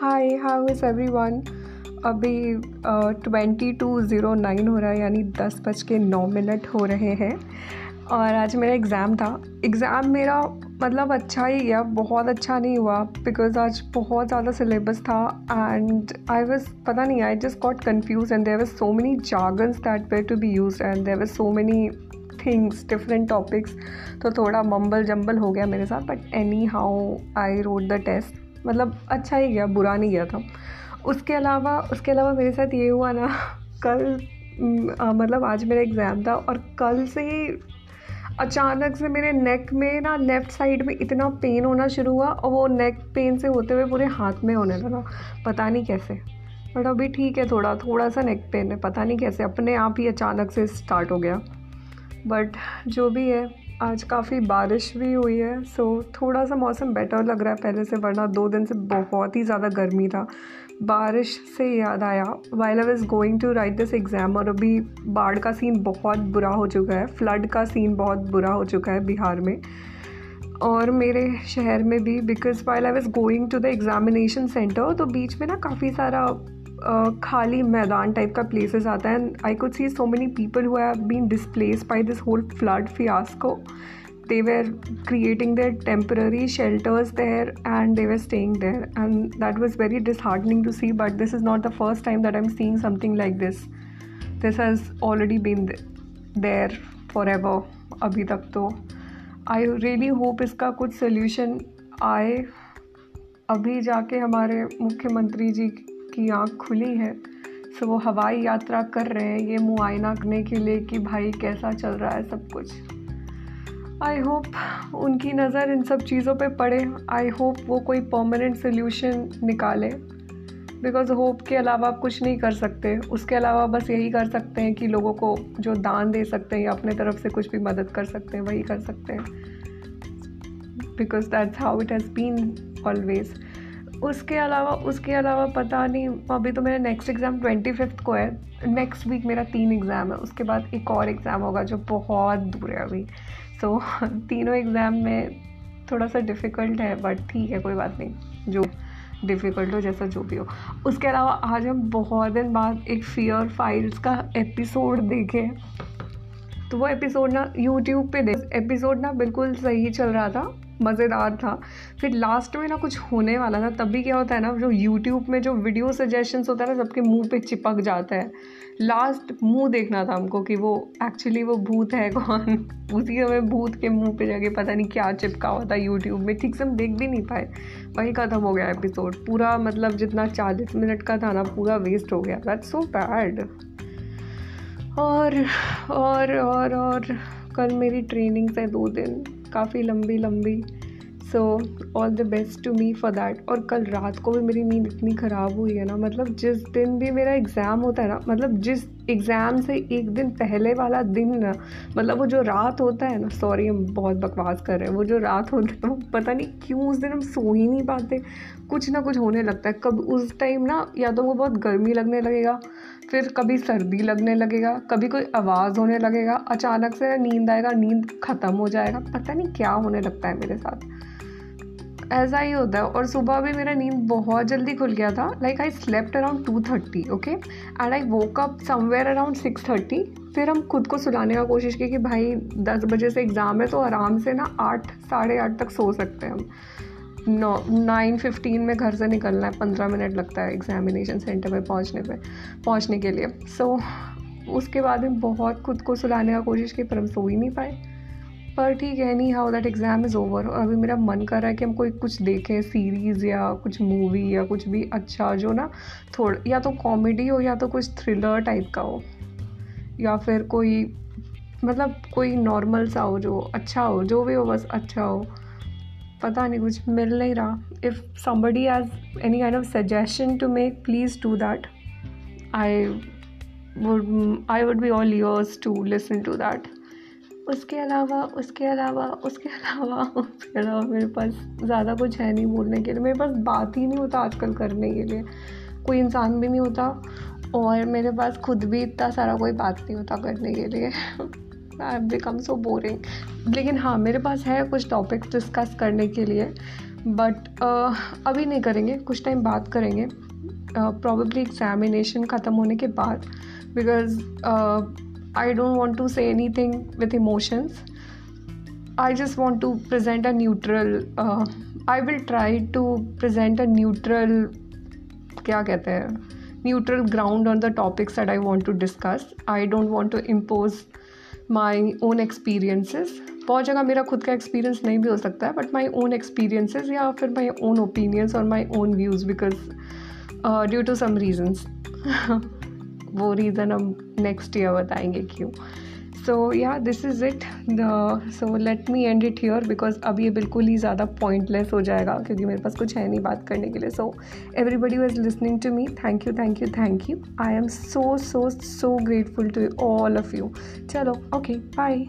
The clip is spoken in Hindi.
Hi how is everyone अभी ट्वेंटी टू ज़ीरो नाइन हो रहा है, यानी दस बज के नौ मिनट हो रहे हैं। और आज मेरा एग्ज़ाम था। एग्ज़ाम मेरा मतलब अच्छा ही गया, बहुत अच्छा नहीं हुआ बिकॉज़ आज बहुत ज़्यादा सिलेबस था एंड आई वॉज़ पता नहीं I just got confuse and there was so many jargons that were to be use and there was so many things different topics तो थोड़ा मम्बल जम्बल हो गया मेरे साथ but anyhow I wrote the test मतलब अच्छा ही गया बुरा नहीं गया था। उसके अलावा उसके अलावा मेरे साथ ये हुआ ना कल आ, मतलब आज मेरा एग्ज़ाम था और कल से ही अचानक से मेरे नेक में ना लेफ़्ट साइड में इतना पेन होना शुरू हुआ और वो नेक पेन से होते हुए पूरे हाथ में होने लगा। पता नहीं कैसे। बट अभी ठीक है थोड़ा थोड़ा सा नेक पेन है। पता नहीं कैसे अपने आप ही अचानक से स्टार्ट हो गया। बट जो भी है आज काफ़ी बारिश भी हुई है सो थोड़ा सा मौसम बेटर लग रहा है पहले से, वरना दो दिन से बहुत ही ज़्यादा गर्मी था। बारिश से याद आया। While I was going to write this exam और अभी बाढ़ का सीन बहुत बुरा हो चुका है फ्लड का सीन बहुत बुरा हो चुका है बिहार में। और मेरे शहर में भी because while I was going to the examination centre तो बीच में ना काफ़ी सारा खाली मैदान टाइप का प्लेसेस आता है। I could see so many people who have been displace by this whole flood fiasco they were creating their temporary shelters there and they were staying there and that was very disheartening to see but this is not the first time that I am seeing something like this this has already been there forever अभी तक तो। आई रियली होप इसका कुछ सोल्यूशन आए। अभी जाके हमारे मुख्यमंत्री जी की आँख खुली है। सो वो हवाई यात्रा कर रहे हैं, ये मुआयना करने के लिए कि भाई कैसा चल रहा है सब कुछ। आई होप उनकी नज़र इन सब चीज़ों पे पड़े। आई होप वो कोई परमानेंट सोल्यूशन निकाले। बिकॉज़ होप के अलावा आप कुछ नहीं कर सकते। उसके अलावा बस यही कर सकते हैं कि लोगों को जो दान दे सकते हैं या अपने तरफ़ से कुछ भी मदद कर सकते हैं, वही कर सकते हैं। Because that's how it has been always उसके अलावा उसके अलावा पता नहीं अभी तो मेरा नेक्स्ट एग्ज़ाम ट्वेंटी फिफ्थ को है। नेक्स्ट वीक मेरा तीन एग्ज़ाम है। उसके बाद एक और एग्ज़ाम होगा जो बहुत दूर है अभी। सो so, तीनों एग्ज़ाम में थोड़ा सा डिफ़िकल्ट है बट ठीक है कोई बात नहीं। जो डिफ़िकल्ट हो जैसा जो भी हो। उसके अलावा आज हम बहुत दिन बाद एक फियर फाइल्स का एपिसोड देखे तो वो एपिसोड ना यूट्यूब पे देख एपिसोड ना बिल्कुल सही चल रहा था। मज़ेदार था। फिर लास्ट में ना कुछ होने वाला था, तभी क्या होता है ना, जो यूट्यूब में जो वीडियो सजेशंस होता है ना, सबके मुँह पे चिपक जाता है। लास्ट मुँह देखना था हमको कि वो एक्चुअली वो भूत है कौन? उसी हमें भूत के मुँह पे जाके पता नहीं क्या चिपका हुआ था यूट्यूब में। ठीक से हम देख भी नहीं पाए। वही ख़त्म हो गया एपिसोड पूरा मतलब जितना चालीस मिनट का था ना, पूरा वेस्ट हो गया। दैट्स सो बैड और और और और कल मेरी ट्रेनिंग्स है दो दिन, काफ़ी लंबी लंबी। So all the best to me for that और कल रात को भी मेरी नींद इतनी ख़राब हुई है ना मतलब जिस दिन भी मेरा एग्ज़ाम होता है ना मतलब जिस एग्ज़ाम से एक दिन पहले वाला दिन ना मतलब वो जो रात होता है ना सॉरी हम बहुत बकवास कर रहे हैं, वो जो रात होता है, वो पता नहीं क्यों उस दिन हम सो ही नहीं पाते। कुछ ना कुछ होने लगता है। कब उस टाइम ना, या तो वो बहुत गर्मी लगने लगेगा, फिर कभी सर्दी लगने लगेगा, कभी कोई आवाज़ होने लगेगा, अचानक से नींद आएगा, नींद ख़त्म हो जाएगा, पता नहीं क्या होने लगता है मेरे साथ। ऐसा ही होता है। और सुबह भी मेरा नींद बहुत जल्दी खुल गया था। Like I slept around two thirty okay and I woke up somewhere around six thirty फिर हम खुद को सुलाने का कोशिश की कि भाई दस बजे से एग्ज़ाम है तो आराम से ना आठ साढ़े आठ तक सो सकते हैं हम। नौ नाइन फिफ्टीन में घर से निकलना है पंद्रह मिनट लगता है एग्जामिनेशन सेंटर में पहुँचने पे पहुँचने के लिए। सो so, उसके बाद में बहुत खुद को सुलाने का कोशिश की पर हम सो ही नहीं पाए। पर ठीक है नहीं how that exam is over और अभी मेरा मन कर रहा है कि हम कोई कुछ देखें सीरीज़ या कुछ मूवी या कुछ भी अच्छा जो ना थोड़ा, या तो कॉमेडी हो या तो कुछ थ्रिलर टाइप का हो, या फिर कोई मतलब कोई नॉर्मल सा हो जो अच्छा हो, जो भी हो, बस अच्छा हो। पता नहीं कुछ मिल नहीं रहा। If somebody has any kind of suggestion to make please do that I would I would be all ears to listen to that उसके अलावा उसके अलावा उसके अलावा उसके अलावा मेरे पास ज़्यादा कुछ है नहीं बोलने के लिए। मेरे पास बात ही नहीं होता आजकल करने के लिए। कोई इंसान भी नहीं होता और मेरे पास खुद भी इतना सारा कोई बात नहीं होता करने के लिए। आई बिकम सो बोरिंग लेकिन हाँ मेरे पास है कुछ टॉपिक्स डिस्कस करने के लिए बट uh, अभी नहीं करेंगे कुछ टाइम बात करेंगे। प्रॉबली एग्जामिनेशन ख़त्म होने के बाद because I don't want to say anything with emotions I just want to present a neutral. Uh, I will try to present a neutral. क्या कहते हैं neutral ground on the topics that I want to discuss. I don't want to impose my own experiences. बहुत जगह मेरा खुद का एक्सपीरियंस नहीं भी हो सकता है बट माई ओन एक्सपीरियंसेस या फिर माई ओन ओपिनियंस और my own views because due to some reasons वो रीज़न हम नेक्स्ट ईयर बताएँगे क्यों? सो या this is it the so let me end it here because अब ये बिल्कुल ही ज़्यादा पॉइंटलेस हो जाएगा क्योंकि मेरे पास कुछ है नहीं बात करने के लिए. So everybody was listening to me thank you thank you thank you I am so so so grateful to all of you चलो ओके बाय